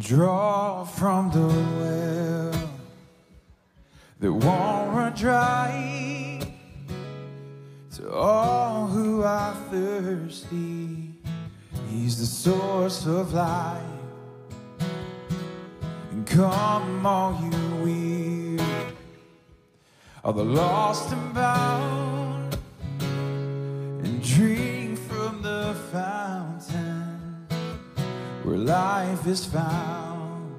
draw from the well that won't run dry. To all who are thirsty, He's the source of life. And come, all you weary, all the lost and bound, and drink life is found.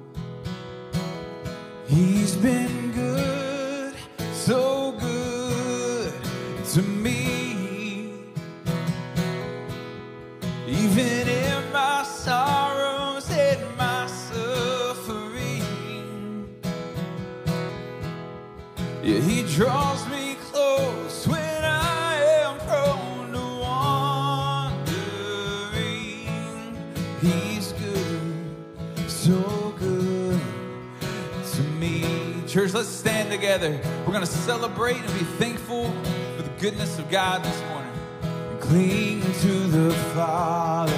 He's been together. We're going to celebrate and be thankful for the goodness of God this morning. And cling to the Father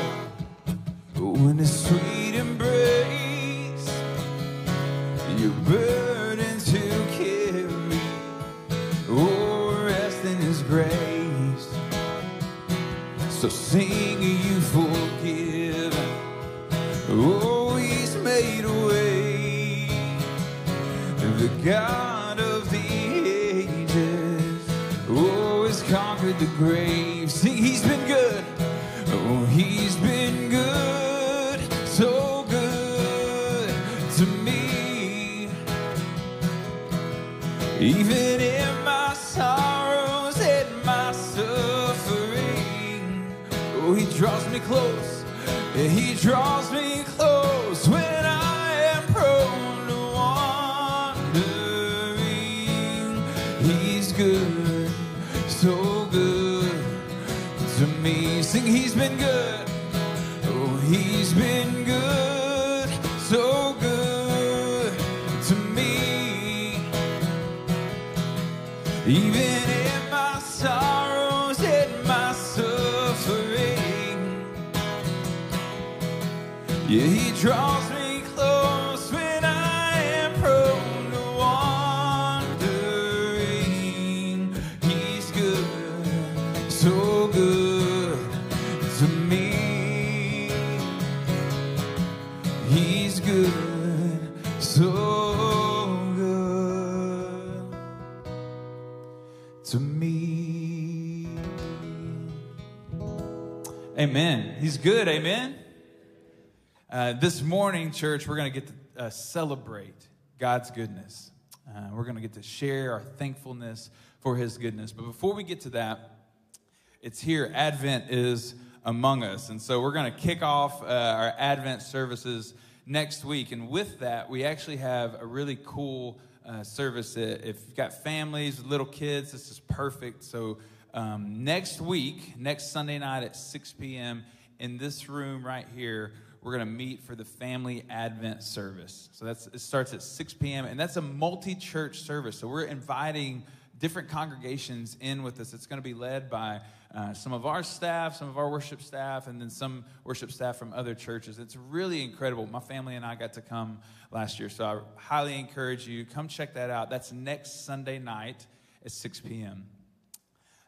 when His sweet embrace, your burden to carry. Oh, rest in His grace. So sing you forgiven. Oh, He's made a way. The God conquered the grave. Sing, He's been good. Oh, He's been good. So good to me. Even in my sorrows and my suffering, oh, He draws me close. He draws me close Sing, He's been good. Oh, He's been good, so good to me. Even Amen. He's good. Amen. Uh, this morning, church, we're going to get to uh, celebrate God's goodness. Uh, we're going to get to share our thankfulness for His goodness. But before we get to that, it's here. Advent is among us. And so we're going to kick off uh, our Advent services next week. And with that, we actually have a really cool uh, service. If you've got families, little kids, this is perfect. So um, next week, next Sunday night at 6 p.m., in this room right here, we're going to meet for the family Advent service. So that's it starts at 6 p.m. and that's a multi-church service. So we're inviting different congregations in with us. It's going to be led by uh, some of our staff, some of our worship staff, and then some worship staff from other churches. It's really incredible. My family and I got to come last year, so I highly encourage you come check that out. That's next Sunday night at 6 p.m.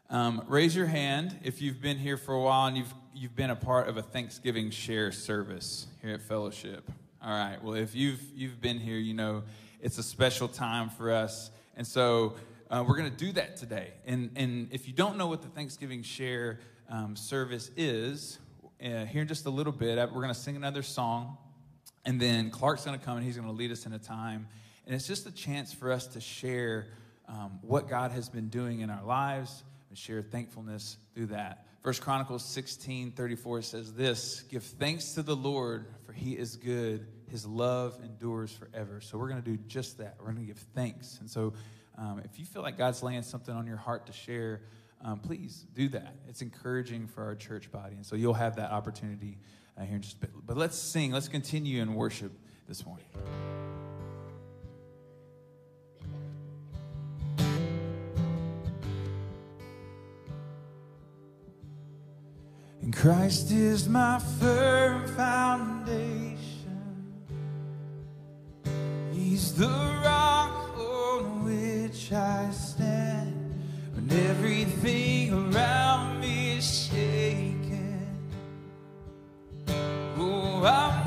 Um, raise your hand if you've been here for a while and you've you've been a part of a Thanksgiving share service here at Fellowship. All right. Well, if you've you've been here, you know it's a special time for us, and so uh, we're going to do that today. And and if you don't know what the Thanksgiving share um, service is, uh, here in just a little bit, we're going to sing another song, and then Clark's going to come and he's going to lead us in a time, and it's just a chance for us to share um, what God has been doing in our lives and share thankfulness through that. First Chronicles 16 34 says this Give thanks to the Lord, for he is good. His love endures forever. So we're going to do just that. We're going to give thanks. And so um, if you feel like God's laying something on your heart to share, um, please do that. It's encouraging for our church body. And so you'll have that opportunity uh, here in just a bit. But let's sing, let's continue in worship this morning. And Christ is my firm foundation. He's the rock on which I stand when everything around me is shaken. Oh, I'm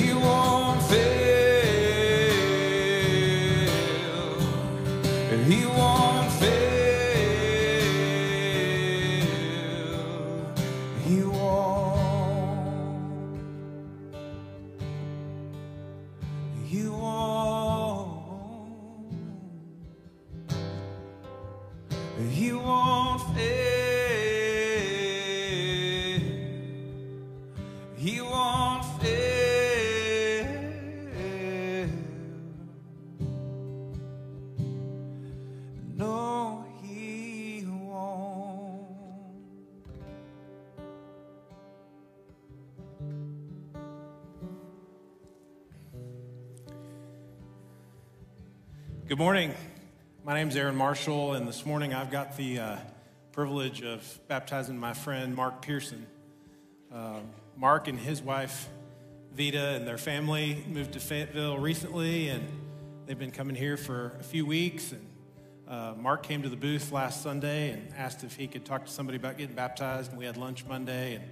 He won't fail, He won't. Morning. My name is Aaron Marshall, and this morning I've got the uh, privilege of baptizing my friend Mark Pearson. Um, Mark and his wife Vita and their family moved to Fayetteville recently, and they've been coming here for a few weeks. And uh, Mark came to the booth last Sunday and asked if he could talk to somebody about getting baptized, and we had lunch Monday and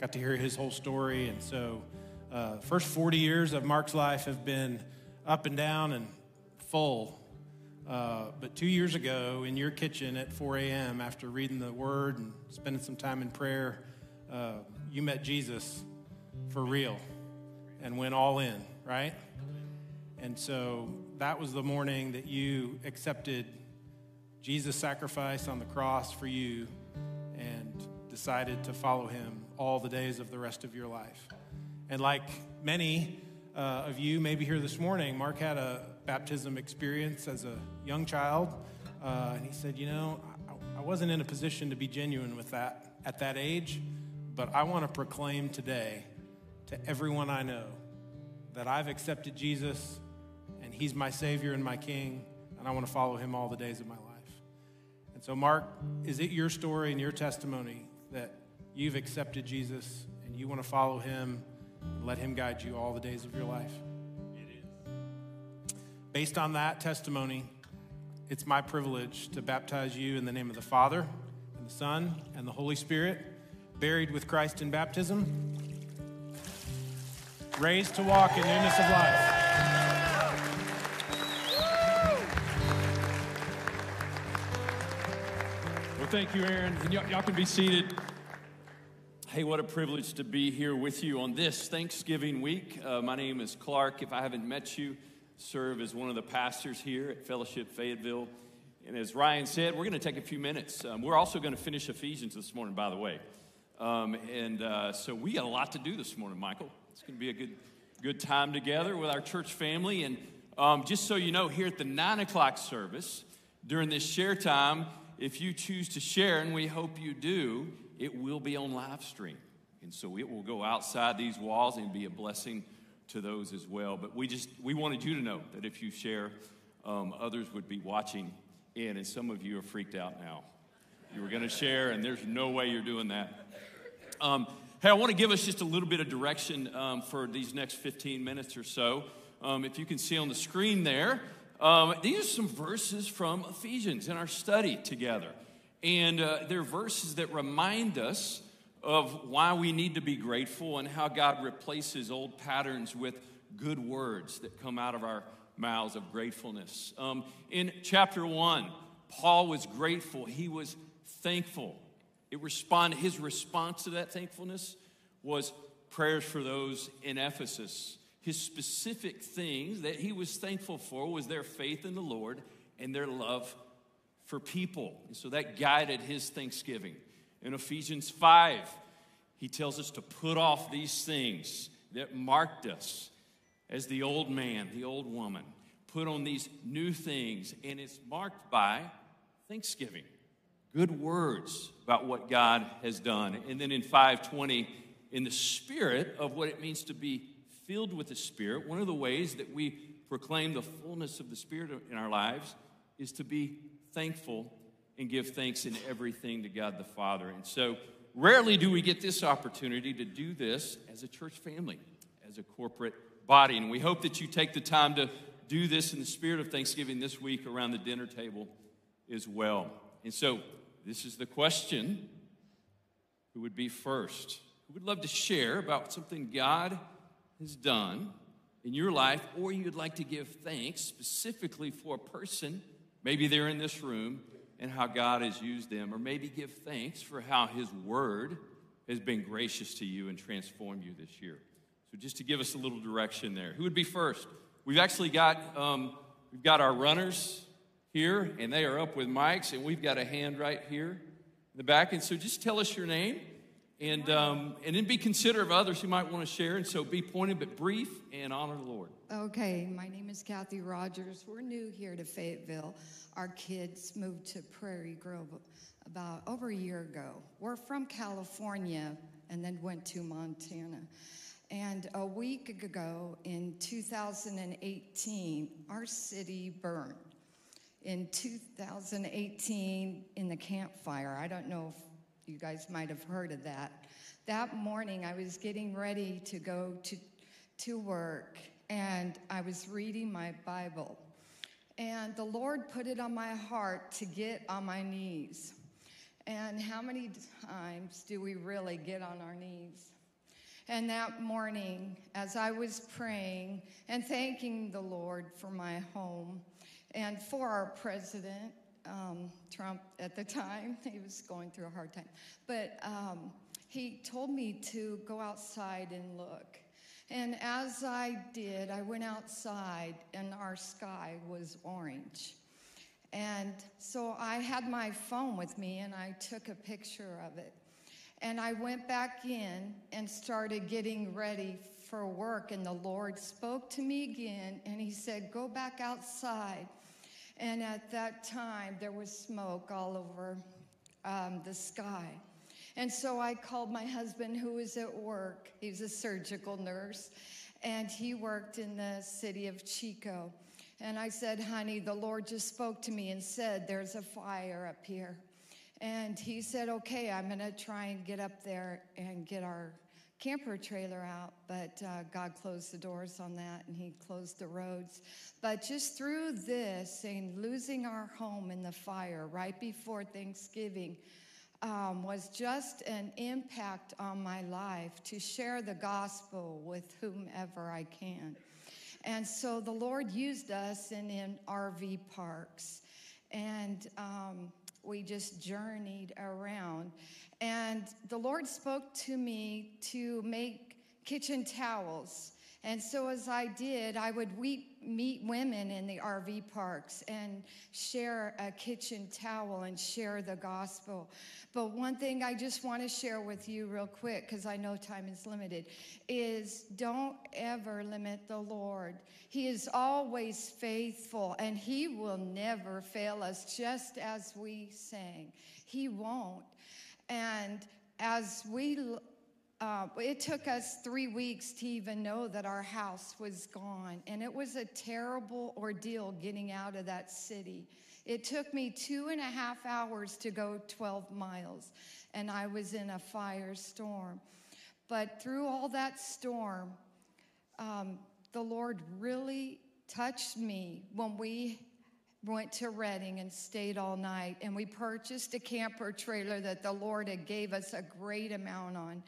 got to hear his whole story. And so, uh, first 40 years of Mark's life have been up and down and full. Uh, but two years ago, in your kitchen at 4 a.m., after reading the Word and spending some time in prayer, uh, you met Jesus for real and went all in, right? And so that was the morning that you accepted Jesus' sacrifice on the cross for you and decided to follow him all the days of the rest of your life. And like many uh, of you, maybe here this morning, Mark had a baptism experience as a young child. Uh, and he said, You know, I, I wasn't in a position to be genuine with that at that age, but I want to proclaim today to everyone I know that I've accepted Jesus and he's my Savior and my King, and I want to follow him all the days of my life. And so, Mark, is it your story and your testimony that you've accepted Jesus and you want to follow him and let him guide you all the days of your life? It is. Based on that testimony, it's my privilege to baptize you in the name of the Father, and the Son, and the Holy Spirit, buried with Christ in baptism, raised to walk in newness of life. Well, thank you, Aaron. And y'all, y'all can be seated. Hey, what a privilege to be here with you on this Thanksgiving week. Uh, my name is Clark. If I haven't met you, serve as one of the pastors here at Fellowship Fayetteville. And as Ryan said, we're going to take a few minutes. Um, we're also going to finish Ephesians this morning, by the way. Um, and uh, so we got a lot to do this morning, Michael. It's going to be a good, good time together with our church family. And um, just so you know, here at the nine o'clock service, during this share time, if you choose to share, and we hope you do, it will be on live stream. And so it will go outside these walls and be a blessing to those as well. But we just we wanted you to know that if you share, um, others would be watching in, and some of you are freaked out now. You were going to share, and there's no way you're doing that. Um, hey, I want to give us just a little bit of direction um, for these next 15 minutes or so. Um, if you can see on the screen there, um, these are some verses from Ephesians in our study together. And uh, they're verses that remind us of why we need to be grateful and how God replaces old patterns with good words that come out of our mouths of gratefulness. Um, in chapter 1, Paul was grateful, he was thankful. It responded, his response to that thankfulness was prayers for those in Ephesus. His specific things that he was thankful for was their faith in the Lord and their love for people. And so that guided his thanksgiving. In Ephesians 5, he tells us to put off these things that marked us as the old man, the old woman. Put on these new things, and it's marked by thanksgiving good words about what God has done. And then in 520, in the spirit of what it means to be filled with the Spirit, one of the ways that we proclaim the fullness of the Spirit in our lives is to be thankful and give thanks in everything to God the Father. And so, rarely do we get this opportunity to do this as a church family, as a corporate body. And we hope that you take the time to do this in the spirit of Thanksgiving this week around the dinner table as well. And so, this is the question who would be first? Who would love to share about something God has done in your life, or you'd like to give thanks specifically for a person, maybe they're in this room, and how God has used them, or maybe give thanks for how His Word has been gracious to you and transformed you this year. So, just to give us a little direction there, who would be first? We've actually got um, we've got our runners here, and they are up with mics, and we've got a hand right here in the back. And so just tell us your name, and, um, and then be considerate of others who might want to share. And so be pointed but brief and honor the Lord. Okay, my name is Kathy Rogers. We're new here to Fayetteville. Our kids moved to Prairie Grove about over a year ago. We're from California and then went to Montana. And a week ago in 2018, our city burned. in 2018 in the Camp Fire. I don't know if you guys might have heard of that. That morning, I was getting ready to go to, to work, and I was reading my Bible. And the Lord put it on my heart to get on my knees. And how many times do we really get on our knees? And that morning, as I was praying and thanking the Lord for my home and for our president, um, Trump at the time, he was going through a hard time, but um, he told me to go outside and look. And as I did, I went outside and our sky was orange. And so I had my phone with me and I took a picture of it. And I went back in and started getting ready for work. And the Lord spoke to me again and He said, Go back outside. And at that time, there was smoke all over um, the sky. And so I called my husband, who was at work. He was a surgical nurse, and he worked in the city of Chico. And I said, honey, the Lord just spoke to me and said, there's a fire up here. And he said, okay, I'm going to try and get up there and get our camper trailer out. But uh, God closed the doors on that and he closed the roads. But just through this and losing our home in the fire right before Thanksgiving, um, was just an impact on my life to share the gospel with whomever I can. And so the Lord used us in, in RV parks. And um, we just journeyed around. And the Lord spoke to me to make kitchen towels. And so, as I did, I would meet women in the RV parks and share a kitchen towel and share the gospel. But one thing I just want to share with you, real quick, because I know time is limited, is don't ever limit the Lord. He is always faithful and He will never fail us, just as we sang. He won't. And as we uh, it took us three weeks to even know that our house was gone. And it was a terrible ordeal getting out of that city. It took me two and a half hours to go 12 miles, and I was in a firestorm. But through all that storm, um, the Lord really touched me when we went to Redding and stayed all night. And we purchased a camper trailer that the Lord had gave us a great amount on.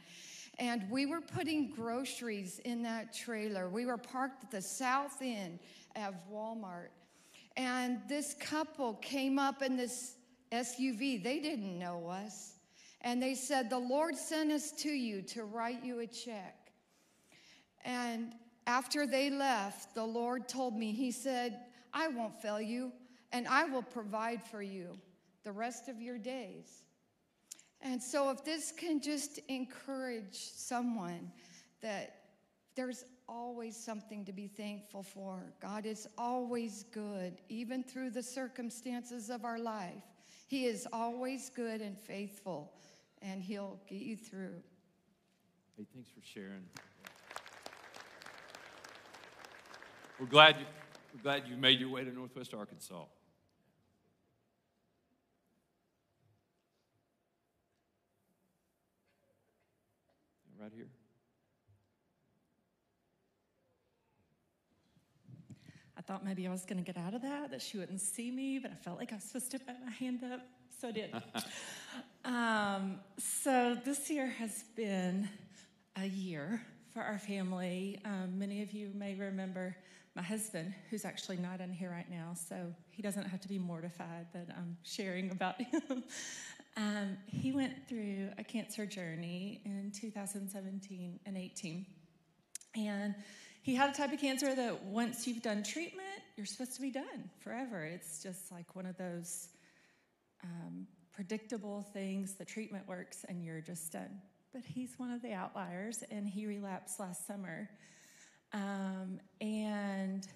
And we were putting groceries in that trailer. We were parked at the south end of Walmart. And this couple came up in this SUV. They didn't know us. And they said, The Lord sent us to you to write you a check. And after they left, the Lord told me, He said, I won't fail you, and I will provide for you the rest of your days. And so, if this can just encourage someone that there's always something to be thankful for, God is always good, even through the circumstances of our life. He is always good and faithful, and He'll get you through. Hey, thanks for sharing. We're glad, you, we're glad you made your way to Northwest Arkansas. Right here. I thought maybe I was going to get out of that, that she wouldn't see me, but I felt like I was supposed to put my hand up, so I did. um, so this year has been a year for our family. Um, many of you may remember my husband, who's actually not in here right now, so he doesn't have to be mortified that I'm sharing about him. Um, he went through a cancer journey in 2017 and 18. And he had a type of cancer that once you've done treatment, you're supposed to be done forever. It's just like one of those um, predictable things. The treatment works and you're just done. But he's one of the outliers, and he relapsed last summer. Um, and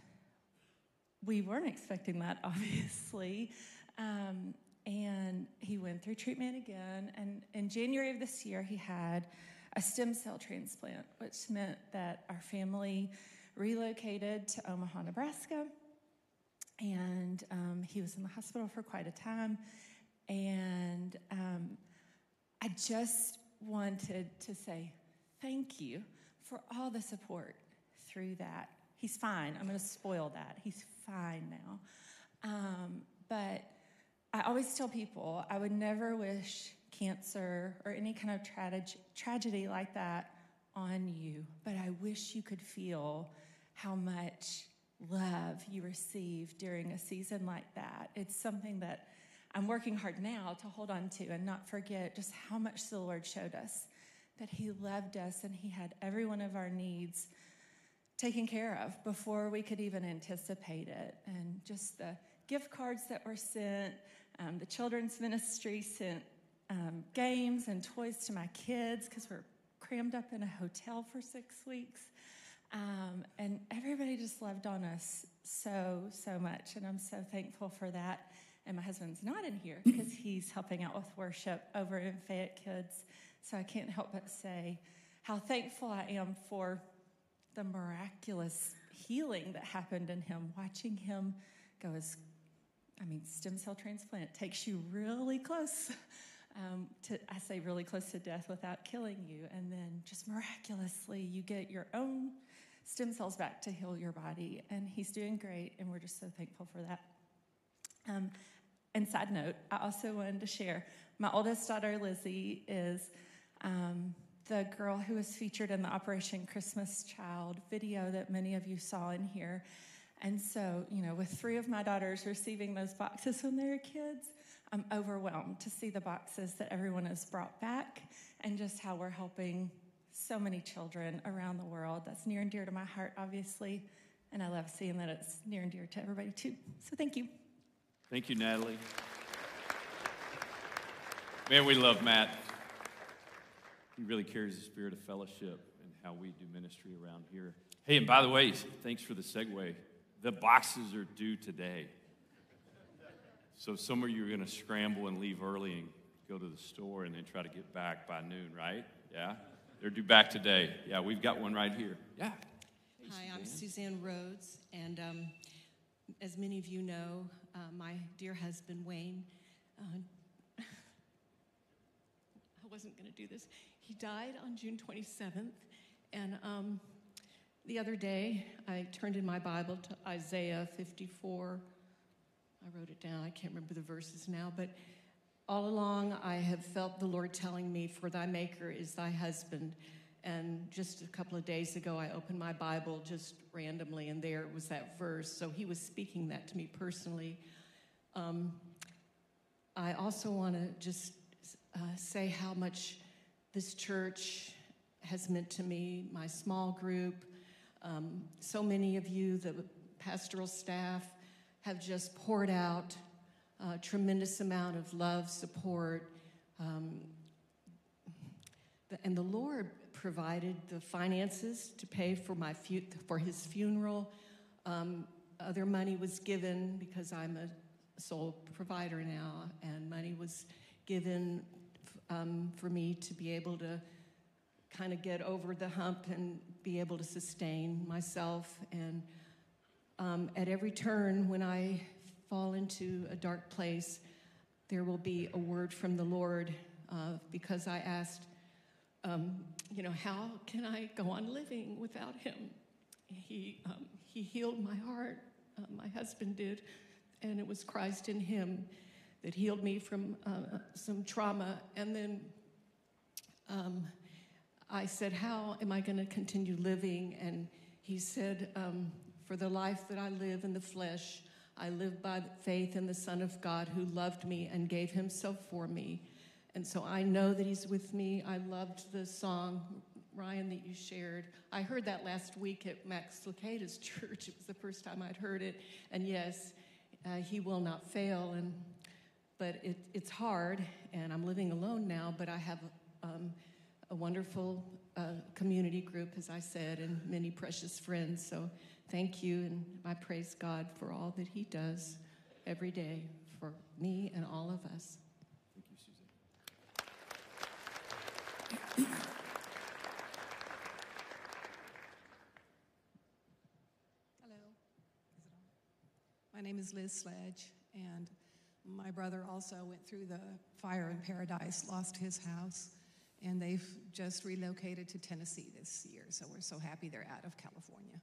we weren't expecting that, obviously. Um, and he went through treatment again. And in January of this year, he had a stem cell transplant, which meant that our family relocated to Omaha, Nebraska. and um, he was in the hospital for quite a time. And um, I just wanted to say thank you for all the support through that. He's fine. I'm going to spoil that. He's fine now. Um, but I always tell people I would never wish cancer or any kind of tra- tragedy like that on you, but I wish you could feel how much love you receive during a season like that. It's something that I'm working hard now to hold on to and not forget just how much the Lord showed us that He loved us and He had every one of our needs taken care of before we could even anticipate it. And just the gift cards that were sent, um, the children's ministry sent um, games and toys to my kids because we're crammed up in a hotel for six weeks. Um, and everybody just loved on us so, so much. And I'm so thankful for that. And my husband's not in here because he's helping out with worship over in Fayette Kids. So I can't help but say how thankful I am for the miraculous healing that happened in him, watching him go as, I mean, stem cell transplant takes you really close um, to, I say really close to death without killing you. And then just miraculously, you get your own stem cells back to heal your body. And he's doing great, and we're just so thankful for that. Um, and side note, I also wanted to share my oldest daughter, Lizzie, is um, the girl who was featured in the Operation Christmas Child video that many of you saw in here. And so, you know, with three of my daughters receiving those boxes when they were kids, I'm overwhelmed to see the boxes that everyone has brought back and just how we're helping so many children around the world. That's near and dear to my heart, obviously. And I love seeing that it's near and dear to everybody, too. So thank you. Thank you, Natalie. Man, we love Matt. He really carries the spirit of fellowship and how we do ministry around here. Hey, and by the way, thanks for the segue. The boxes are due today. So some of you are going to scramble and leave early and go to the store and then try to get back by noon, right? Yeah? They're due back today. Yeah, we've got one right here. Yeah. Hey, Hi, I'm Suzanne Rhodes, and um, as many of you know, uh, my dear husband Wayne, uh, I wasn't going to do this. He died on June 27th, and um, the other day I turned in my Bible to Isaiah 54 I wrote it down. I can't remember the verses now, but all along I have felt the Lord telling me, For thy maker is thy husband. And just a couple of days ago, I opened my Bible just randomly, and there was that verse. So he was speaking that to me personally. Um, I also want to just uh, say how much this church has meant to me, my small group, um, so many of you, the pastoral staff, have just poured out a tremendous amount of love, support. Um, and the Lord provided the finances to pay for my fu- for his funeral. Um, other money was given because I'm a sole provider now, and money was given um, for me to be able to kind of get over the hump and be able to sustain myself and um, at every turn, when I fall into a dark place, there will be a word from the Lord uh, because I asked, um, you know, how can I go on living without Him? He, um, he healed my heart, uh, my husband did, and it was Christ in Him that healed me from uh, some trauma. And then um, I said, How am I going to continue living? And he said, um, for the life that I live in the flesh, I live by faith in the Son of God who loved me and gave himself for me. And so I know that he's with me. I loved the song, Ryan, that you shared. I heard that last week at Max Lucado's church. It was the first time I'd heard it. And yes, uh, he will not fail. And but it, it's hard, and I'm living alone now. But I have um, a wonderful uh, community group, as I said, and many precious friends. So thank you, and I praise God for all that He does every day for me and all of us. Thank you, Susan. Hello. My name is is Liz Sledge, and my brother also went through the fire in Paradise, lost his house, and they've just relocated to Tennessee this year, so we're so happy they're out of California.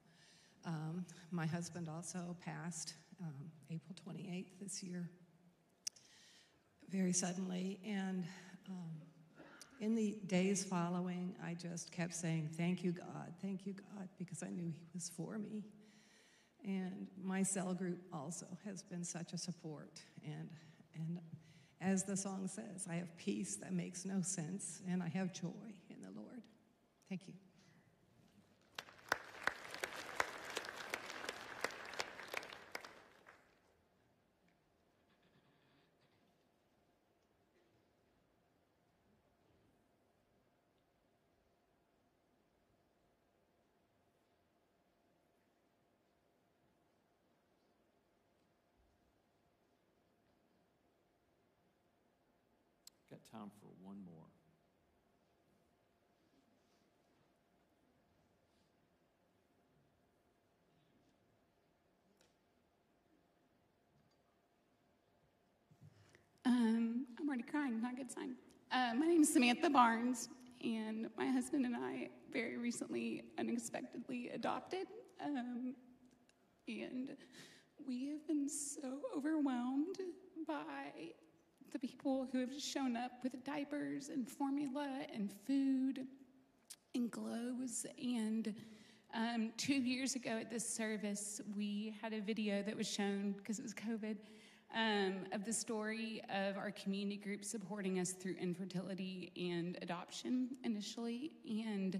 Um, my husband also passed um, April 28th this year, very suddenly, and um, in the days following, I just kept saying, Thank you, God, thank you, God, because I knew He was for me. And my cell group also has been such a support. And, and as the song says, I have peace that makes no sense, and I have joy in the Lord. Thank you. Got time for one more. Um, I'm already crying, not a good sign. Uh, my name is Samantha Barnes, and my husband and I very recently unexpectedly adopted. Um, and we have been so overwhelmed by the people who have shown up with diapers and formula and food and clothes. And um, two years ago at this service, we had a video that was shown because it was COVID um, of the story of our community group supporting us through infertility and adoption initially. And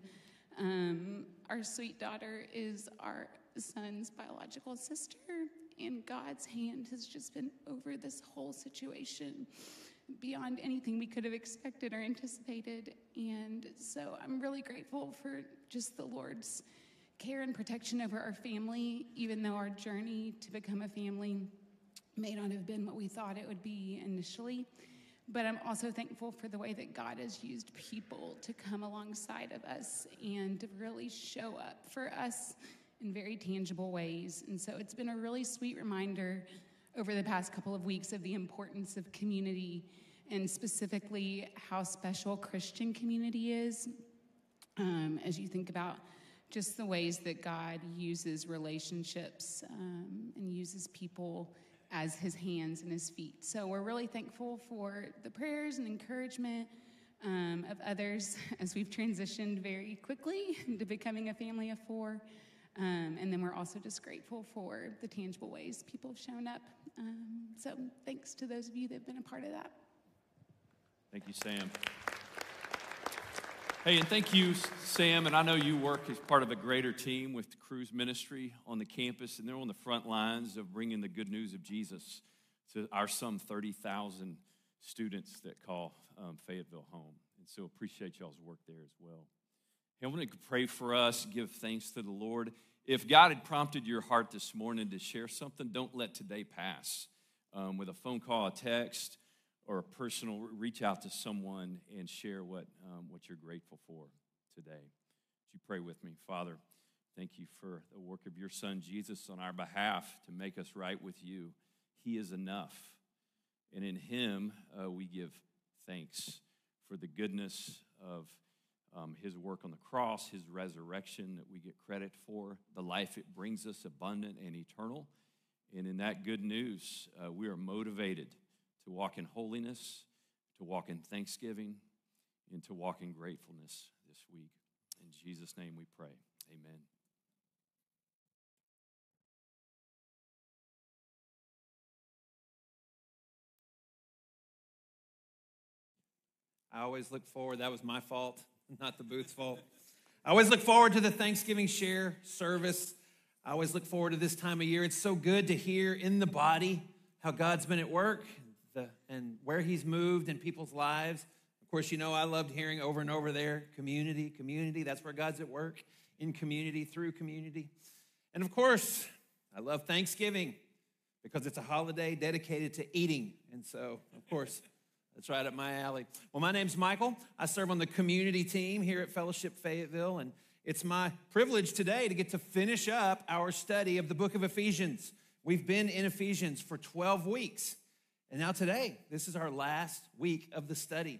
um, our sweet daughter is our son's biological sister, and God's hand has just been over this whole situation beyond anything we could have expected or anticipated. And so I'm really grateful for just the Lord's care and protection over our family, even though our journey to become a family may not have been what we thought it would be initially. But I'm also thankful for the way that God has used people to come alongside of us and to really show up for us in very tangible ways. And so it's been a really sweet reminder over the past couple of weeks of the importance of community and specifically how special Christian community is um, as you think about just the ways that God uses relationships um, and uses people as his hands and his feet. So we're really thankful for the prayers and encouragement um, of others as we've transitioned very quickly into becoming a family of four. Um, and then we're also just grateful for the tangible ways people have shown up. Um, so thanks to those of you that have been a part of that. Thank you, Sam. Hey, and thank you, Sam. And I know you work as part of a greater team with the Cruise Ministry on the campus, and they're on the front lines of bringing the good news of Jesus to our some 30,000 students that call um, Fayetteville home. And so appreciate y'all's work there as well. I want to pray for us, give thanks to the Lord. If God had prompted your heart this morning to share something, don't let today pass. Um, with a phone call, a text, or a personal reach out to someone and share what, um, what you're grateful for today. Would you pray with me? Father, thank you for the work of your son Jesus on our behalf to make us right with you. He is enough. And in him, uh, we give thanks for the goodness of um, his work on the cross, his resurrection that we get credit for, the life it brings us, abundant and eternal. And in that good news, uh, we are motivated to walk in holiness, to walk in thanksgiving, and to walk in gratefulness this week. In Jesus' name we pray. Amen. I always look forward, that was my fault, not the booth's fault. I always look forward to the Thanksgiving share service. I always look forward to this time of year. It's so good to hear in the body how God's been at work and where He's moved in people's lives. Of course, you know, I loved hearing over and over there community, community. That's where God's at work in community, through community. And of course, I love Thanksgiving because it's a holiday dedicated to eating. And so, of course, that's right up my alley. Well, my name's Michael. I serve on the community team here at Fellowship Fayetteville, and it's my privilege today to get to finish up our study of the book of Ephesians. We've been in Ephesians for 12 weeks. And now today, this is our last week of the study.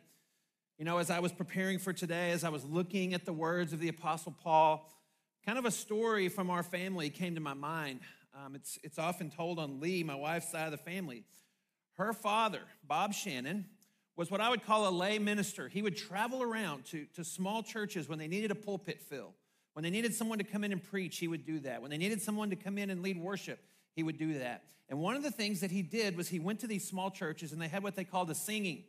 You know, as I was preparing for today, as I was looking at the words of the Apostle Paul, kind of a story from our family came to my mind. Um, it's, it's often told on Lee, my wife's side of the family. Her father, Bob Shannon, was what I would call a lay minister. He would travel around to, to small churches when they needed a pulpit fill. When they needed someone to come in and preach, he would do that. When they needed someone to come in and lead worship, he would do that. And one of the things that he did was he went to these small churches and they had what they called a singing.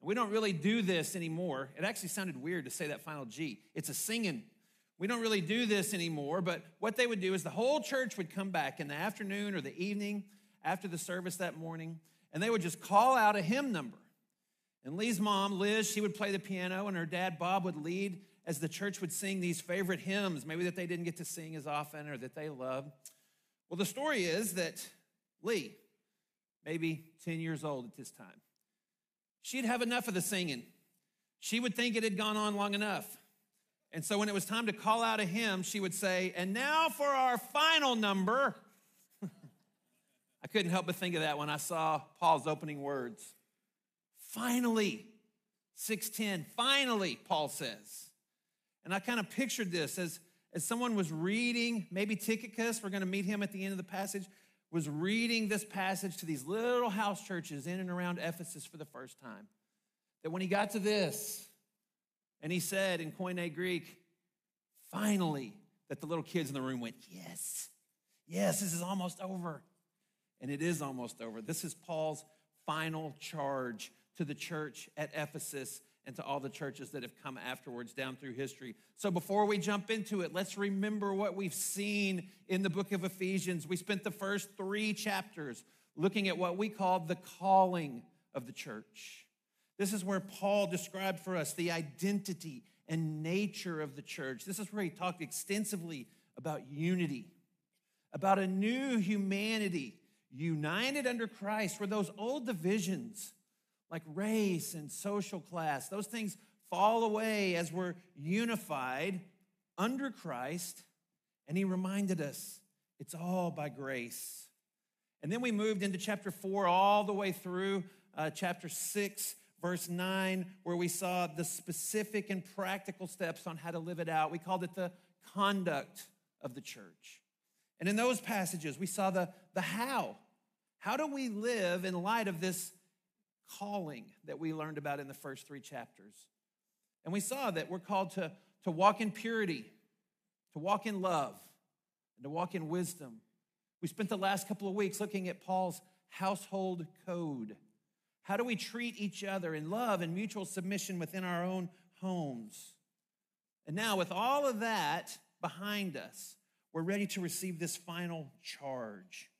We don't really do this anymore. It actually sounded weird to say that final G. It's a singing. We don't really do this anymore, but what they would do is the whole church would come back in the afternoon or the evening after the service that morning, and they would just call out a hymn number. And Lee's mom, Liz, she would play the piano, and her dad, Bob, would lead as the church would sing these favorite hymns, maybe that they didn't get to sing as often or that they loved. Well, the story is that Lee, maybe 10 years old at this time, she'd have enough of the singing. She would think it had gone on long enough. And so when it was time to call out a hymn, she would say, And now for our final number. I couldn't help but think of that when I saw Paul's opening words. Finally, 610, finally, Paul says. And I kind of pictured this as, as someone was reading, maybe Tychicus, we're going to meet him at the end of the passage, was reading this passage to these little house churches in and around Ephesus for the first time. That when he got to this, and he said in Koine Greek, finally, that the little kids in the room went, Yes, yes, this is almost over. And it is almost over. This is Paul's final charge to the church at Ephesus and to all the churches that have come afterwards down through history. So before we jump into it, let's remember what we've seen in the book of Ephesians. We spent the first three chapters looking at what we call the calling of the church. This is where Paul described for us the identity and nature of the church. This is where he talked extensively about unity, about a new humanity united under Christ, where those old divisions like race and social class, those things fall away as we're unified under Christ. And he reminded us it's all by grace. And then we moved into chapter four, all the way through uh, chapter six, verse nine, where we saw the specific and practical steps on how to live it out. We called it the conduct of the church. And in those passages, we saw the, the how. How do we live in light of this calling that we learned about in the first three chapters. And we saw that we're called to, to walk in purity, to walk in love, and to walk in wisdom. We spent the last couple of weeks looking at Paul's household code. How do we treat each other in love and mutual submission within our own homes? And now, with all of that behind us, we're ready to receive this final charge.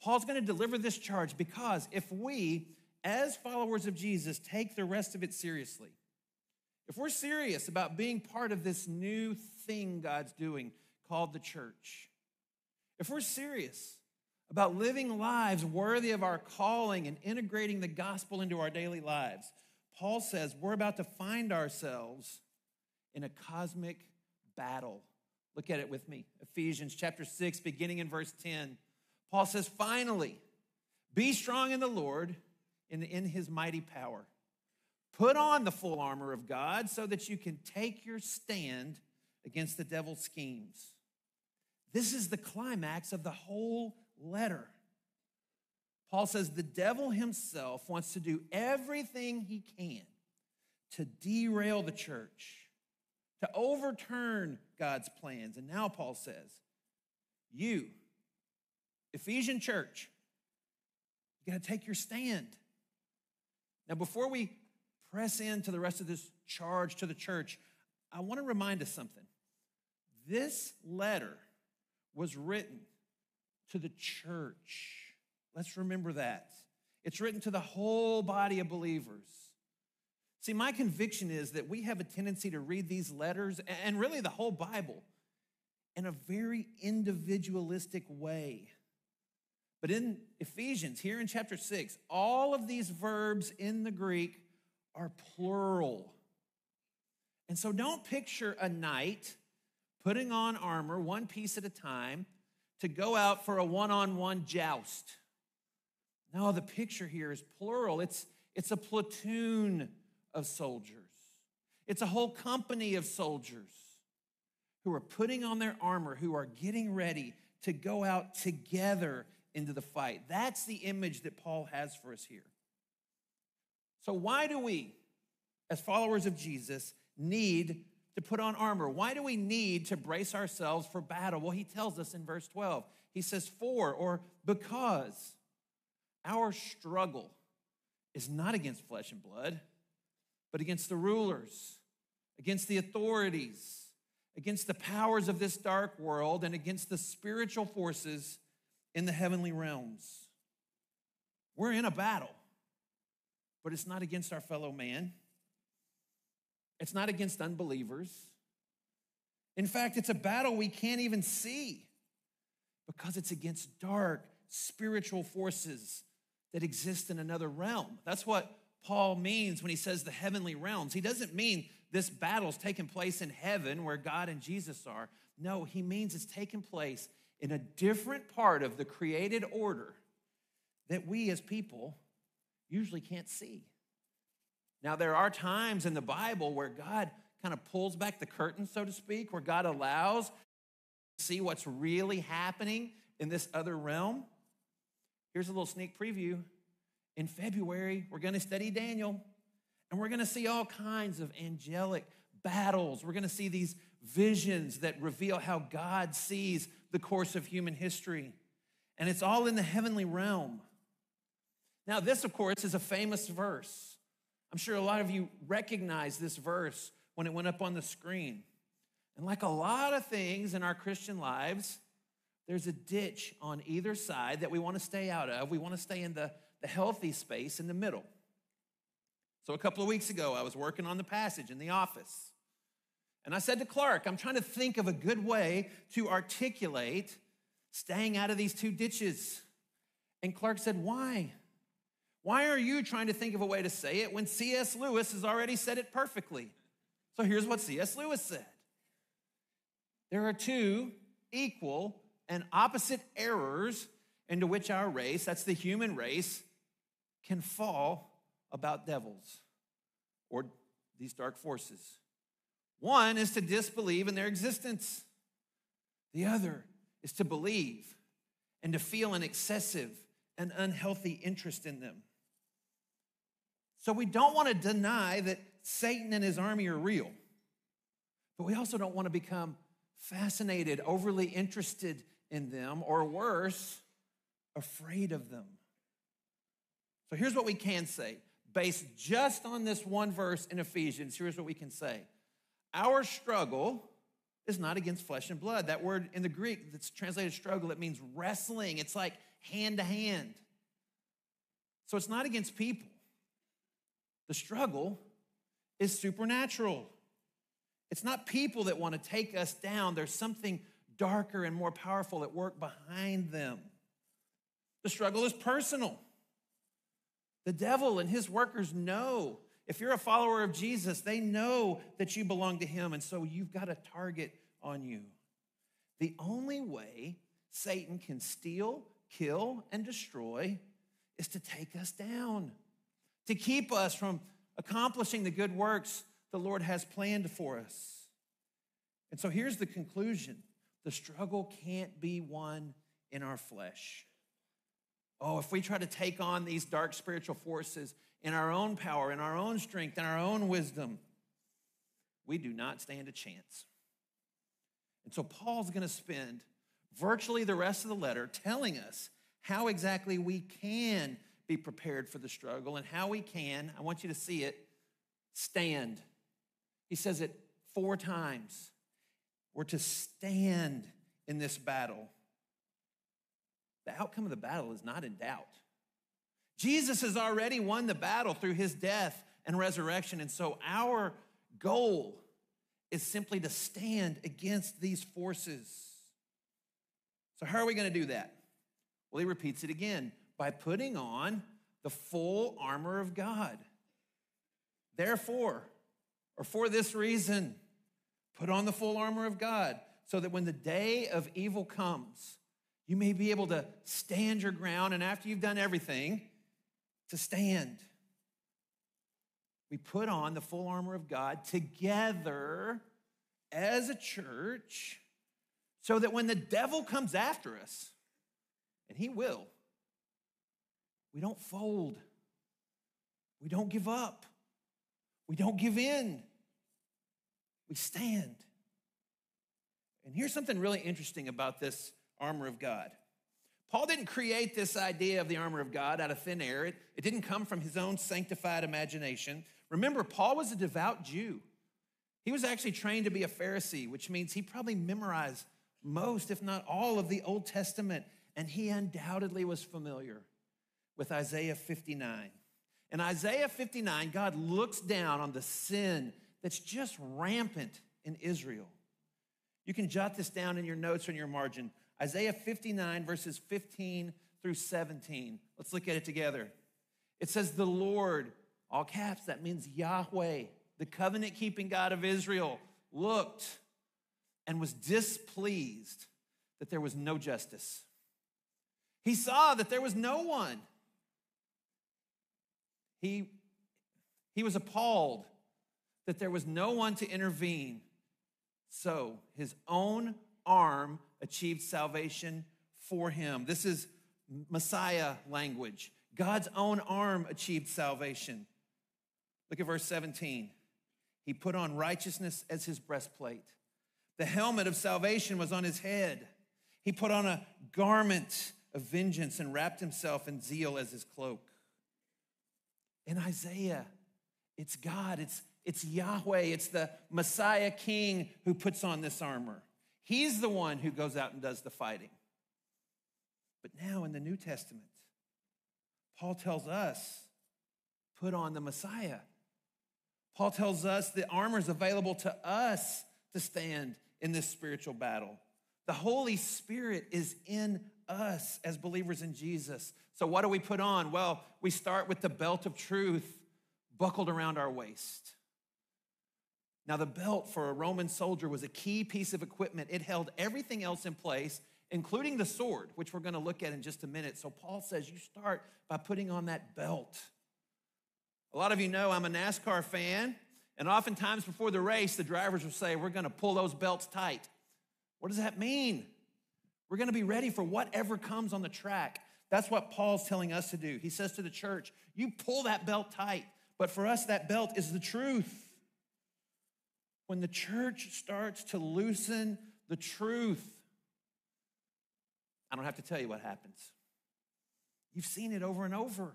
Paul's going to deliver this charge because if we as followers of Jesus, take the rest of it seriously. If we're serious about being part of this new thing God's doing called the church, if we're serious about living lives worthy of our calling and integrating the gospel into our daily lives, Paul says we're about to find ourselves in a cosmic battle. Look at it with me. Ephesians chapter 6, beginning in verse 10. Paul says, Finally, be strong in the Lord in, in his mighty power. Put on the full armor of God so that you can take your stand against the devil's schemes. This is the climax of the whole letter. Paul says the devil himself wants to do everything he can to derail the church, to overturn God's plans. And now Paul says, You, Ephesian church, you got to take your stand. Now, before we press into the rest of this charge to the church, I want to remind us something. This letter was written to the church. Let's remember that. It's written to the whole body of believers. See, my conviction is that we have a tendency to read these letters and really the whole Bible in a very individualistic way. But in Ephesians, here in chapter 6, all of these verbs in the Greek are plural. And so don't picture a knight putting on armor one piece at a time, to go out for a one on one joust. No, the picture here is plural. It's, it's a platoon of soldiers, it's a whole company of soldiers who are putting on their armor, who are getting ready to go out together into the fight. That's the image that Paul has for us here. So, why do we, as followers of Jesus, need to put on armor? Why do we need to brace ourselves for battle? Well, he tells us in verse 12. He says, For or because our struggle is not against flesh and blood, but against the rulers, against the authorities, against the powers of this dark world, and against the spiritual forces in the heavenly realms. We're in a battle, but it's not against our fellow man. It's not against unbelievers. In fact, it's a battle we can't even see because it's against dark spiritual forces that exist in another realm. That's what Paul means when he says the heavenly realms. He doesn't mean this battle's taking place in heaven where God and Jesus are. No, he means it's taking place in a different part of the created order that we as people usually can't see. Now, there are times in the Bible where God kind of pulls back the curtain, so to speak, where God allows to see what's really happening in this other realm. Here's a little sneak preview. In February, we're going to study Daniel, and we're going to see all kinds of angelic battles. We're going to see these visions that reveal how God sees the course of human history. And it's all in the heavenly realm. Now, this, of course, is a famous verse. I'm sure a lot of you recognize this verse when it went up on the screen. And like a lot of things in our Christian lives, there's a ditch on either side that we want to stay out of. We want to stay in the, the healthy space in the middle. So a couple of weeks ago, I was working on the passage in the office. And I said to Clark, I'm trying to think of a good way to articulate staying out of these two ditches. And Clark said, Why? Why are you trying to think of a way to say it when C.S. Lewis has already said it perfectly? So here's what C.S. Lewis said There are two equal and opposite errors into which our race, that's the human race, can fall about devils or these dark forces. One is to disbelieve in their existence, the other is to believe and to feel an excessive and unhealthy interest in them. So we don't want to deny that Satan and his army are real, but we also don't want to become fascinated, overly interested in them, or worse, afraid of them. So here's what we can say. Based just on this one verse in Ephesians, here's what we can say Our struggle is not against flesh and blood. That word in the Greek that's translated struggle, it means wrestling. It's like hand to hand. So it's not against people. The struggle is supernatural. It's not people that want to take us down. There's something darker and more powerful at work behind them. The struggle is personal. The devil and his workers know. If you're a follower of Jesus, they know that you belong to him, and so you've got a target on you. The only way Satan can steal, kill, and destroy is to take us down to keep us from accomplishing the good works the Lord has planned for us. And so here's the conclusion the struggle can't be won in our flesh. Oh, if we try to take on these dark spiritual forces in our own power, in our own strength, in our own wisdom, we do not stand a chance. And so Paul's going to spend virtually the rest of the letter telling us how exactly we can be prepared for the struggle and how we can, I want you to see it, stand. He says it four times. We're to stand in this battle. The outcome of the battle is not in doubt. Jesus has already won the battle through his death and resurrection. And so our goal is simply to stand against these forces. So, how are we going to do that? Well, he repeats it again by putting on the full armor of God. Therefore, or for this reason, put on the full armor of God so that when the day of evil comes, You may be able to stand your ground, and after you've done everything, to stand. We put on the full armor of God together as a church so that when the devil comes after us, and he will, we don't fold, we don't give up, we don't give in, we stand. And here's something really interesting about this armor of God. Paul didn't create this idea of the armor of God out of thin air. It, it didn't come from his own sanctified imagination. Remember, Paul was a devout Jew. He was actually trained to be a Pharisee, which means he probably memorized most, if not all, of the Old Testament. And he undoubtedly was familiar with Isaiah 59. In Isaiah 59, God looks down on the sin that's just rampant in Israel. You can jot this down in your notes on your margin. Isaiah 59, verses 15 through 17. Let's look at it together. It says, The Lord, all caps, that means Yahweh, the covenant keeping God of Israel, looked and was displeased that there was no justice. He saw that there was no one. He, he was appalled that there was no one to intervene. So his own arm achieved salvation for him. This is Messiah language. God's own arm achieved salvation. Look at verse 17. He put on righteousness as his breastplate. The helmet of salvation was on his head. He put on a garment of vengeance and wrapped himself in zeal as his cloak. In Isaiah, it's God, it's, it's Yahweh, it's the Messiah King who puts on this armor. He's the one who goes out and does the fighting. But now in the New Testament, Paul tells us put on the Messiah. Paul tells us the armor is available to us to stand in this spiritual battle. The Holy Spirit is in us as believers in Jesus. So, what do we put on? Well, we start with the belt of truth buckled around our waist. Now, the belt for a Roman soldier was a key piece of equipment. It held everything else in place, including the sword, which we're going to look at in just a minute. So, Paul says you start by putting on that belt. A lot of you know I'm a NASCAR fan, and oftentimes before the race, the drivers will say, We're going to pull those belts tight. What does that mean? We're going to be ready for whatever comes on the track. That's what Paul's telling us to do. He says to the church, You pull that belt tight. But for us, that belt is the truth. When the church starts to loosen the truth, I don't have to tell you what happens. You've seen it over and over.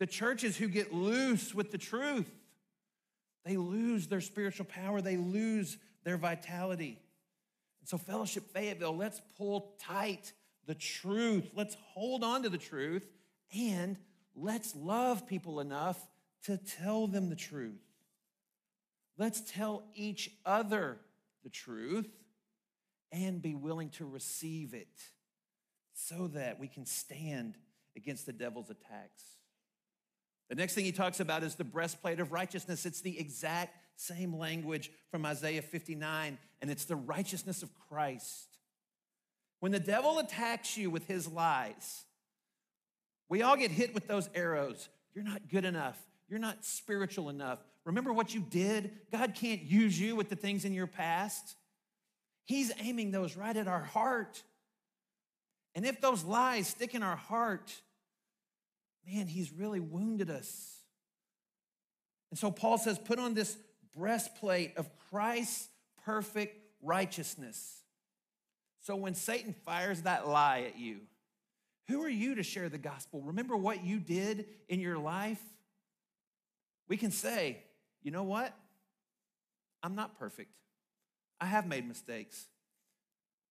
The churches who get loose with the truth, they lose their spiritual power, they lose their vitality. And so, Fellowship Fayetteville, let's pull tight the truth. Let's hold on to the truth and let's love people enough to tell them the truth. Let's tell each other the truth and be willing to receive it so that we can stand against the devil's attacks. The next thing he talks about is the breastplate of righteousness. It's the exact same language from Isaiah 59, and it's the righteousness of Christ. When the devil attacks you with his lies, we all get hit with those arrows. You're not good enough. You're not spiritual enough. Remember what you did? God can't use you with the things in your past. He's aiming those right at our heart. And if those lies stick in our heart, man, He's really wounded us. And so Paul says, put on this breastplate of Christ's perfect righteousness. So when Satan fires that lie at you, who are you to share the gospel? Remember what you did in your life? We can say, you know what? I'm not perfect. I have made mistakes.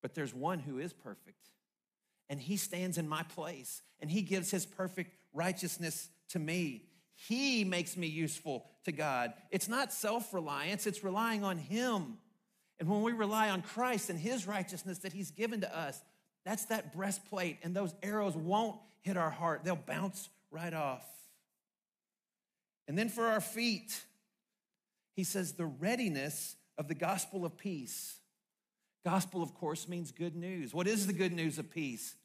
But there's one who is perfect. And he stands in my place and he gives his perfect righteousness to me. He makes me useful to God. It's not self reliance, it's relying on him. And when we rely on Christ and his righteousness that he's given to us, that's that breastplate, and those arrows won't hit our heart, they'll bounce right off. And then for our feet, he says, the readiness of the gospel of peace. Gospel, of course, means good news. What is the good news of peace?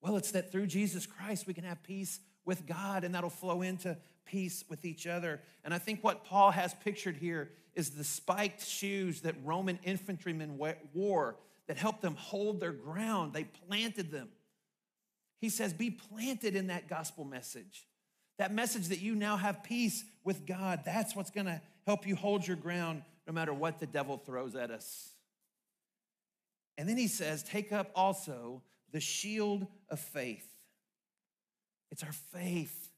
Well, it's that through Jesus Christ we can have peace with God, and that'll flow into peace with each other. And I think what Paul has pictured here is the spiked shoes that Roman infantrymen wore that helped them hold their ground. They planted them. He says, Be planted in that gospel message. That message that you now have peace with God. That's what's going to help you hold your ground no matter what the devil throws at us. And then he says, Take up also the shield of faith. It's our faith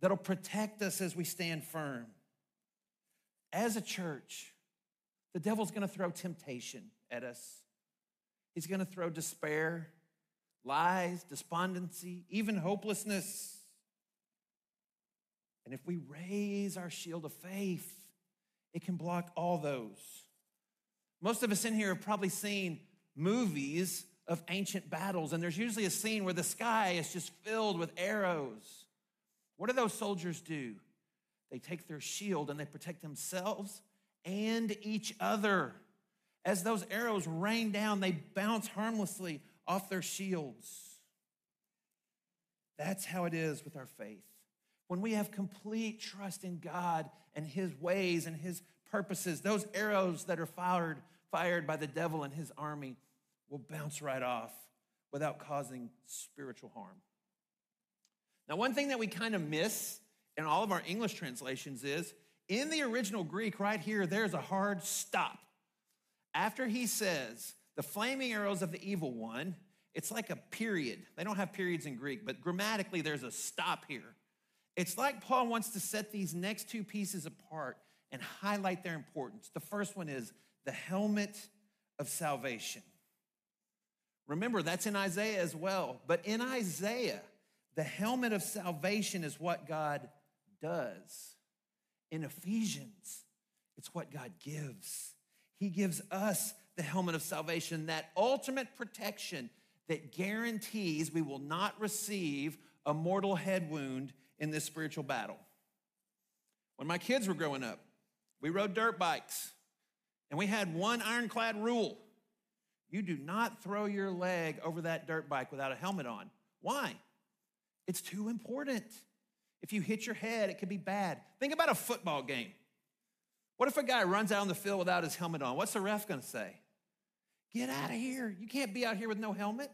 that'll protect us as we stand firm. As a church, the devil's gonna throw temptation at us. He's gonna throw despair, lies, despondency, even hopelessness. And if we raise our shield of faith, it can block all those. Most of us in here have probably seen movies of ancient battles, and there's usually a scene where the sky is just filled with arrows. What do those soldiers do? They take their shield and they protect themselves and each other. As those arrows rain down, they bounce harmlessly off their shields. That's how it is with our faith. When we have complete trust in God and His ways and His purposes, those arrows that are fired, fired by the devil and his army will bounce right off without causing spiritual harm. Now, one thing that we kind of miss in all of our English translations is in the original Greek, right here, there's a hard stop. After he says, the flaming arrows of the evil one, it's like a period. They don't have periods in Greek, but grammatically, there's a stop here. It's like Paul wants to set these next two pieces apart and highlight their importance. The first one is the helmet of salvation. Remember, that's in Isaiah as well. But in Isaiah, the helmet of salvation is what God does. In Ephesians, it's what God gives. He gives us the helmet of salvation, that ultimate protection that guarantees we will not receive a mortal head wound in this spiritual battle. When my kids were growing up, we rode dirt bikes, and we had one ironclad rule you do not throw your leg over that dirt bike without a helmet on. Why? It's too important. If you hit your head, it could be bad. Think about a football game. What if a guy runs out on the field without his helmet on? What's the ref gonna say? Get out of here. You can't be out here with no helmet.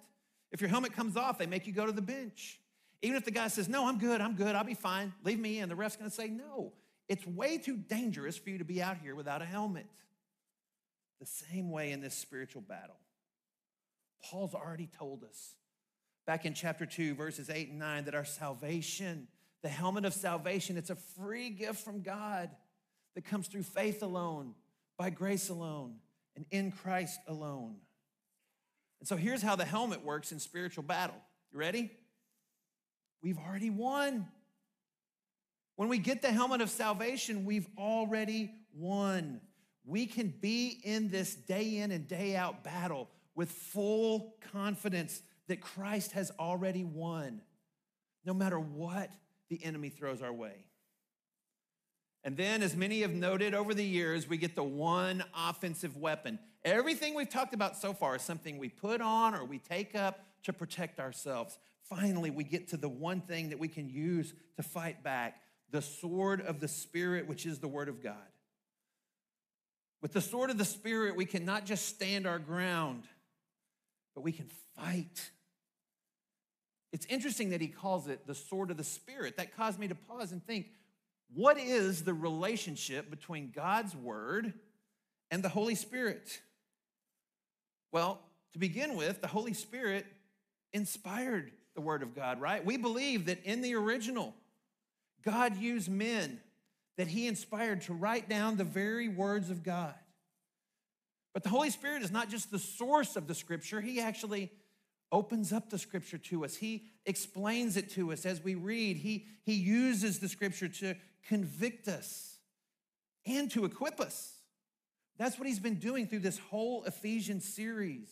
If your helmet comes off, they make you go to the bench. Even if the guy says, No, I'm good, I'm good, I'll be fine, leave me in, the ref's gonna say, No, it's way too dangerous for you to be out here without a helmet. The same way in this spiritual battle. Paul's already told us back in chapter 2, verses 8 and 9, that our salvation, the helmet of salvation, it's a free gift from God that comes through faith alone, by grace alone, and in Christ alone. And so here's how the helmet works in spiritual battle. You ready? We've already won. When we get the helmet of salvation, we've already won. We can be in this day in and day out battle with full confidence that Christ has already won, no matter what the enemy throws our way. And then, as many have noted over the years, we get the one offensive weapon. Everything we've talked about so far is something we put on or we take up to protect ourselves. Finally, we get to the one thing that we can use to fight back the sword of the Spirit, which is the Word of God. With the sword of the Spirit, we can not just stand our ground, but we can fight. It's interesting that he calls it the sword of the Spirit. That caused me to pause and think what is the relationship between God's word and the Holy Spirit? Well, to begin with, the Holy Spirit inspired the word of God, right? We believe that in the original, God used men that he inspired to write down the very words of God. But the Holy Spirit is not just the source of the scripture, He actually opens up the scripture to us. He explains it to us as we read. He, he uses the scripture to convict us and to equip us. That's what He's been doing through this whole Ephesians series.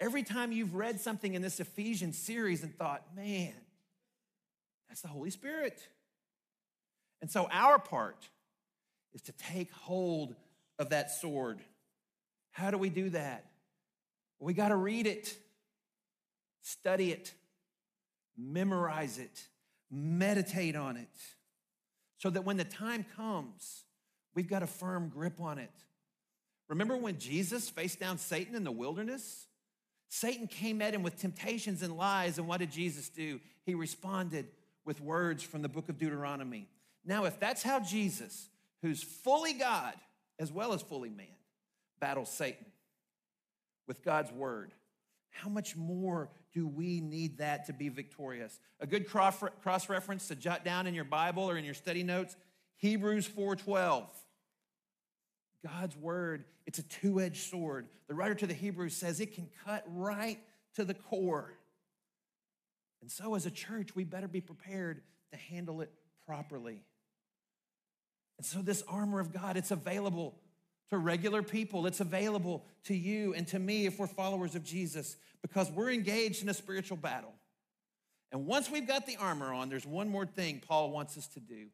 Every time you've read something in this Ephesians series and thought, man, that's the Holy Spirit. And so our part is to take hold of that sword how do we do that? We got to read it, study it, memorize it, meditate on it, so that when the time comes, we've got a firm grip on it. Remember when Jesus faced down Satan in the wilderness? Satan came at him with temptations and lies, and what did Jesus do? He responded with words from the book of Deuteronomy. Now, if that's how Jesus, who's fully God as well as fully man, battles Satan with God's word, how much more do we need that to be victorious? A good cross reference to jot down in your Bible or in your study notes, Hebrews 4:12. God's word, it's a two-edged sword. The writer to the Hebrews says it can cut right to the core. And so as a church, we better be prepared to handle it properly. And so this armor of God, it's available to regular people. It's available to you and to me if we're followers of Jesus because we're engaged in a spiritual battle. And once we've got the armor on, there's one more thing Paul wants us to do.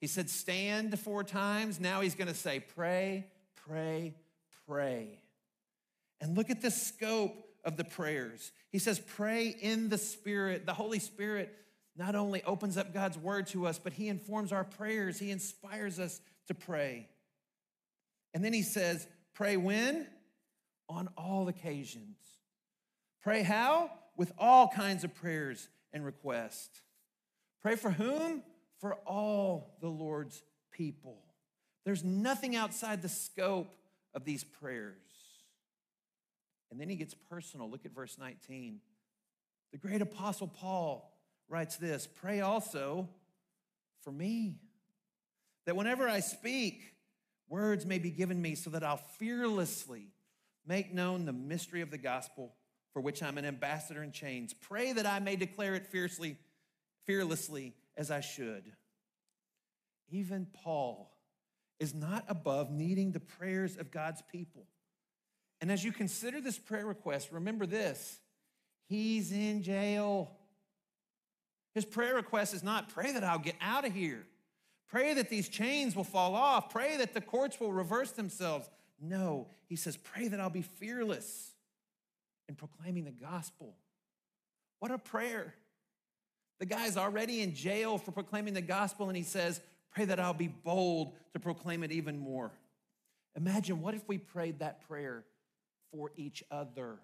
He said, Stand four times. Now he's going to say, Pray, pray, pray. And look at the scope of the prayers. He says, Pray in the Spirit. The Holy Spirit not only opens up God's word to us, but he informs our prayers, he inspires us to pray. And then he says, Pray when? On all occasions. Pray how? With all kinds of prayers and requests. Pray for whom? For all the Lord's people. There's nothing outside the scope of these prayers. And then he gets personal. Look at verse 19. The great apostle Paul writes this Pray also for me, that whenever I speak, words may be given me so that I'll fearlessly make known the mystery of the gospel for which I'm an ambassador in chains. Pray that I may declare it fiercely, fearlessly as I should. Even Paul is not above needing the prayers of God's people. And as you consider this prayer request, remember this he's in jail. His prayer request is not pray that I'll get out of here. Pray that these chains will fall off. Pray that the courts will reverse themselves. No, he says, pray that I'll be fearless in proclaiming the gospel. What a prayer. The guy's already in jail for proclaiming the gospel, and he says, Pray that I'll be bold to proclaim it even more. Imagine what if we prayed that prayer for each other?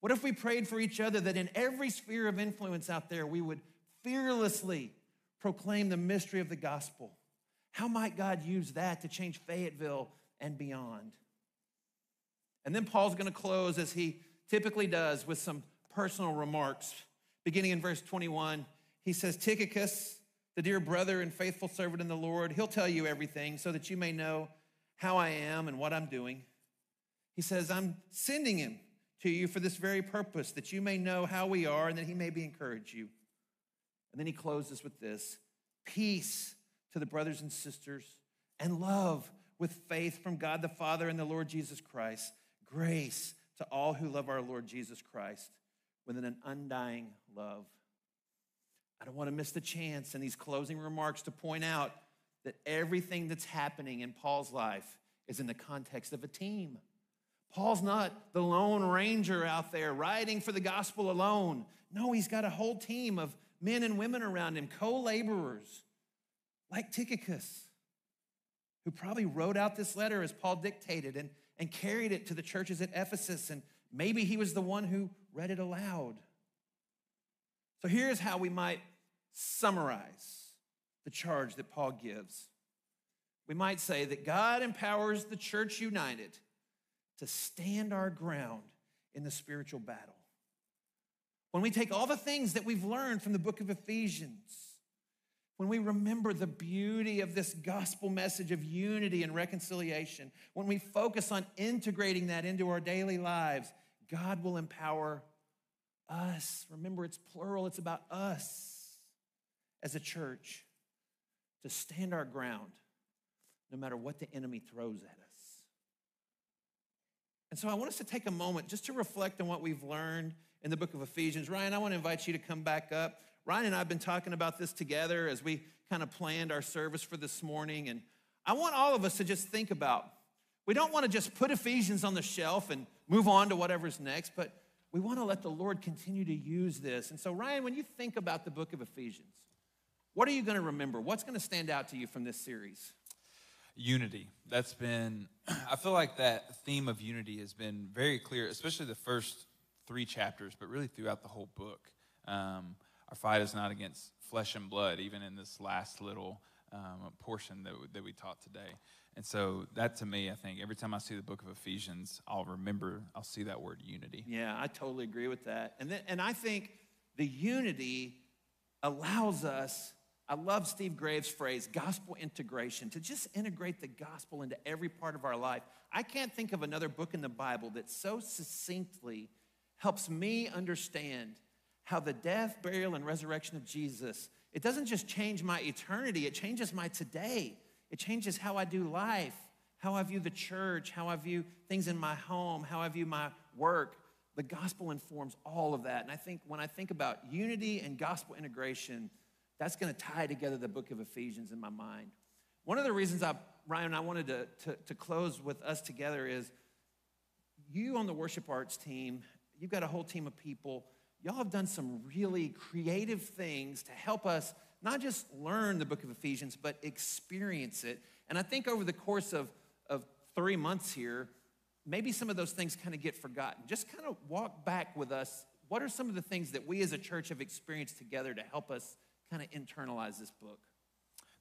What if we prayed for each other that in every sphere of influence out there, we would fearlessly proclaim the mystery of the gospel? How might God use that to change Fayetteville and beyond? And then Paul's going to close as he typically does with some personal remarks. Beginning in verse 21, he says, Tychicus, the dear brother and faithful servant in the Lord, he'll tell you everything so that you may know how I am and what I'm doing. He says, I'm sending him to you for this very purpose, that you may know how we are and that he may be encourage you. And then he closes with this peace to the brothers and sisters and love with faith from God the Father and the Lord Jesus Christ. Grace to all who love our Lord Jesus Christ with an undying love. I don't want to miss the chance in these closing remarks to point out that everything that's happening in Paul's life is in the context of a team. Paul's not the lone ranger out there riding for the gospel alone. No, he's got a whole team of men and women around him, co laborers, like Tychicus, who probably wrote out this letter as Paul dictated and, and carried it to the churches at Ephesus. And maybe he was the one who read it aloud. So here's how we might summarize the charge that Paul gives. We might say that God empowers the church united to stand our ground in the spiritual battle. When we take all the things that we've learned from the book of Ephesians, when we remember the beauty of this gospel message of unity and reconciliation, when we focus on integrating that into our daily lives, God will empower us. Remember, it's plural, it's about us as a church to stand our ground no matter what the enemy throws at us. And so I want us to take a moment just to reflect on what we've learned in the book of Ephesians. Ryan, I want to invite you to come back up. Ryan and I have been talking about this together as we kind of planned our service for this morning. And I want all of us to just think about We don't want to just put Ephesians on the shelf and move on to whatever's next, but we want to let the Lord continue to use this. And so, Ryan, when you think about the book of Ephesians, what are you going to remember? What's going to stand out to you from this series? Unity. That's been, I feel like that theme of unity has been very clear, especially the first three chapters, but really throughout the whole book. Um, our fight is not against flesh and blood, even in this last little um, portion that, that we taught today. And so that to me, I think every time I see the book of Ephesians, I'll remember, I'll see that word unity. Yeah, I totally agree with that. And, then, and I think the unity allows us, I love Steve Graves' phrase, gospel integration, to just integrate the gospel into every part of our life. I can't think of another book in the Bible that so succinctly helps me understand how the death, burial, and resurrection of Jesus, it doesn't just change my eternity, it changes my today. It changes how I do life, how I view the church, how I view things in my home, how I view my work. The gospel informs all of that. And I think when I think about unity and gospel integration, that's going to tie together the book of Ephesians in my mind. One of the reasons I, Ryan, I wanted to, to, to close with us together is you on the worship arts team, you've got a whole team of people. Y'all have done some really creative things to help us not just learn the book of Ephesians, but experience it. And I think over the course of, of three months here, maybe some of those things kind of get forgotten. Just kind of walk back with us. What are some of the things that we as a church have experienced together to help us kind of internalize this book?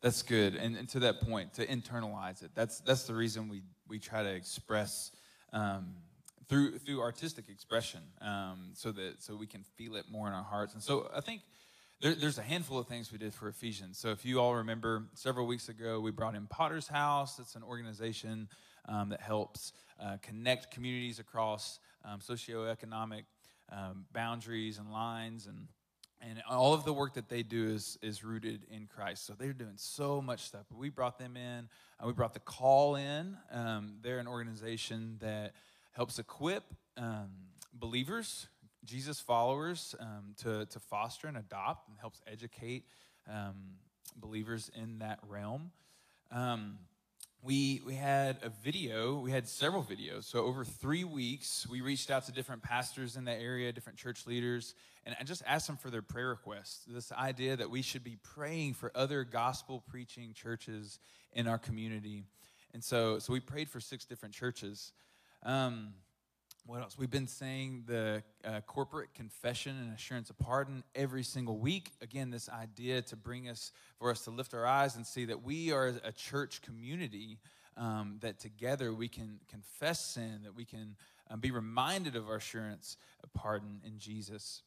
That's good. And, and to that point, to internalize it, that's, that's the reason we, we try to express um, through, through artistic expression um, so that so we can feel it more in our hearts. And so I think there, there's a handful of things we did for Ephesians. So if you all remember, several weeks ago, we brought in Potter's House. It's an organization um, that helps uh, connect communities across um, socioeconomic um, boundaries and lines and and all of the work that they do is, is rooted in Christ. So they're doing so much stuff. We brought them in. Uh, we brought the CALL in. Um, they're an organization that helps equip um, believers Jesus followers um, to, to foster and adopt and helps educate um, believers in that realm. Um, we, we had a video, we had several videos. So, over three weeks, we reached out to different pastors in the area, different church leaders, and I just asked them for their prayer requests. This idea that we should be praying for other gospel preaching churches in our community. And so, so we prayed for six different churches. Um, what else? We've been saying the uh, corporate confession and assurance of pardon every single week. Again, this idea to bring us, for us to lift our eyes and see that we are a church community, um, that together we can confess sin, that we can um, be reminded of our assurance of pardon in Jesus.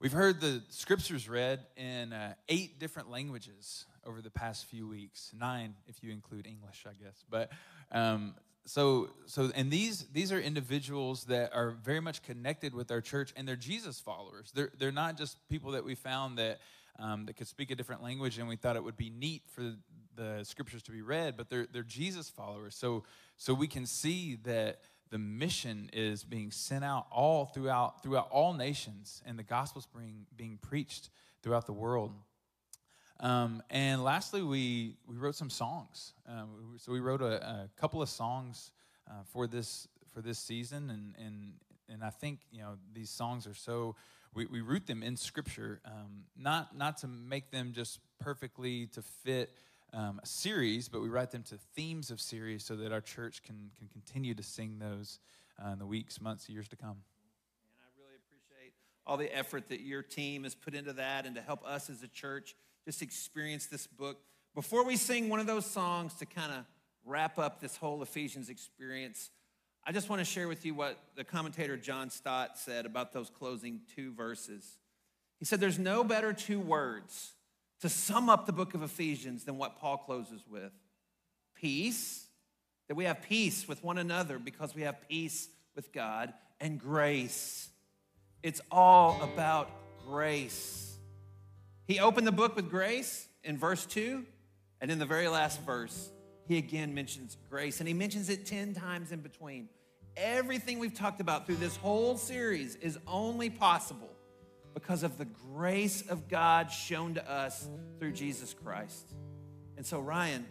We've heard the scriptures read in uh, eight different languages over the past few weeks, nine if you include English, I guess. But um, so so and these these are individuals that are very much connected with our church and they're jesus followers. They're, they're not just people that we found that um, that could speak a different language and we thought it would be neat for the scriptures to be read but they're they're jesus followers. So so we can see that the mission is being sent out all throughout throughout all nations and the gospel's being being preached throughout the world um, and lastly, we, we wrote some songs. Um, so we wrote a, a couple of songs uh, for this for this season, and and and I think you know these songs are so we, we root them in Scripture, um, not not to make them just perfectly to fit um, a series, but we write them to themes of series so that our church can can continue to sing those uh, in the weeks, months, years to come. And I really appreciate all the effort that your team has put into that, and to help us as a church just experience this book. Before we sing one of those songs to kind of wrap up this whole Ephesians experience, I just want to share with you what the commentator John Stott said about those closing two verses. He said, There's no better two words to sum up the book of Ephesians than what Paul closes with peace, that we have peace with one another because we have peace with God, and grace. It's all about grace. He opened the book with grace in verse 2, and in the very last verse, he again mentions grace, and he mentions it 10 times in between. Everything we've talked about through this whole series is only possible because of the grace of God shown to us through Jesus Christ. And so, Ryan,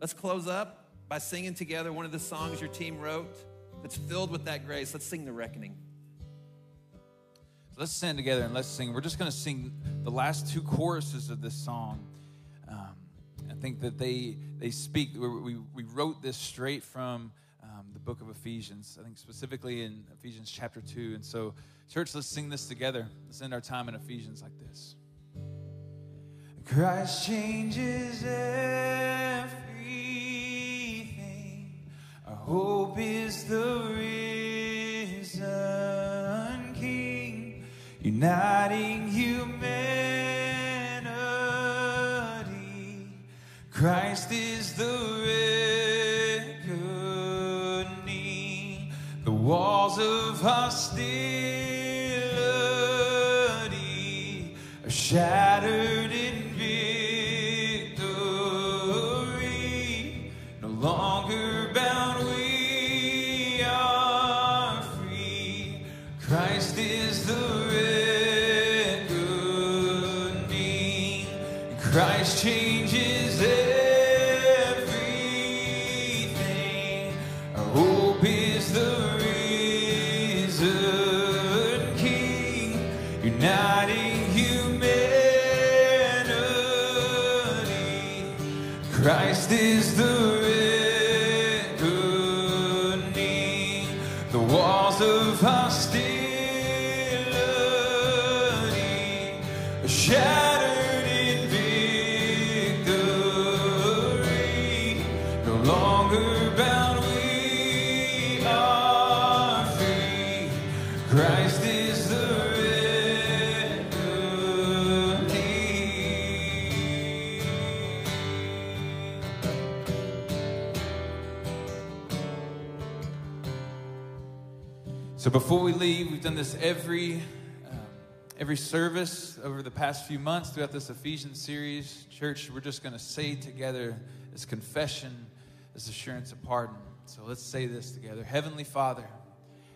let's close up. by singing together one of the songs your team wrote that's filled with that grace. Let's sing The Reckoning. Let's stand together and let's sing. We're just going to sing the last two choruses of this song. Um, I think that they they speak. We, we wrote this straight from um, the book of Ephesians. I think specifically in Ephesians chapter two. And so, church, let's sing this together. Let's end our time in Ephesians like this. Christ changes everything. Our hope is the King, uniting humanity. Christ is the reckoning. The walls of hostility are shattered Is the So before we leave, we've done this every um, every service over the past few months throughout this Ephesians series. Church, we're just going to say together this confession, this assurance of pardon. So let's say this together. Heavenly Father,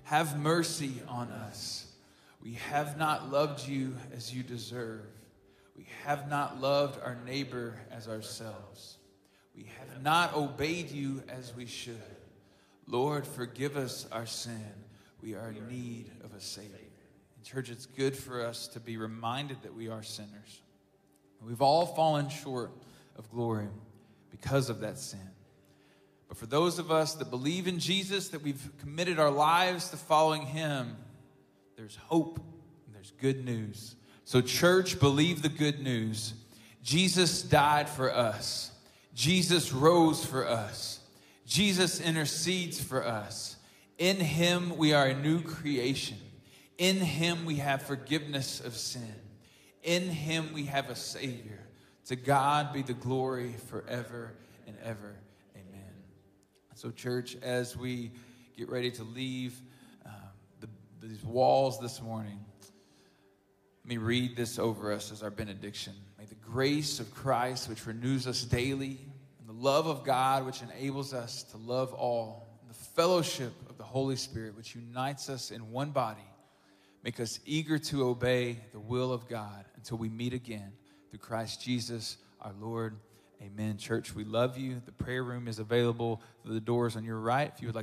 have mercy on us. We have not loved you as you deserve. We have not loved our neighbor as ourselves. We have not obeyed you as we should. Lord, forgive us our sin. We are in need of a Savior. And church, it's good for us to be reminded that we are sinners. We've all fallen short of glory because of that sin. But for those of us that believe in Jesus, that we've committed our lives to following Him, there's hope and there's good news. So, church, believe the good news. Jesus died for us, Jesus rose for us, Jesus intercedes for us. In Him, we are a new creation. In Him, we have forgiveness of sin. In Him, we have a Savior. To God be the glory forever and ever. Amen. So, church, as we get ready to leave um, the, these walls this morning, let me read this over us as our benediction. May the grace of Christ, which renews us daily, and the love of God, which enables us to love all, the fellowship of the Holy Spirit, which unites us in one body, make us eager to obey the will of God until we meet again through Christ Jesus our Lord. Amen. Church, we love you. The prayer room is available through the doors on your right if you would like.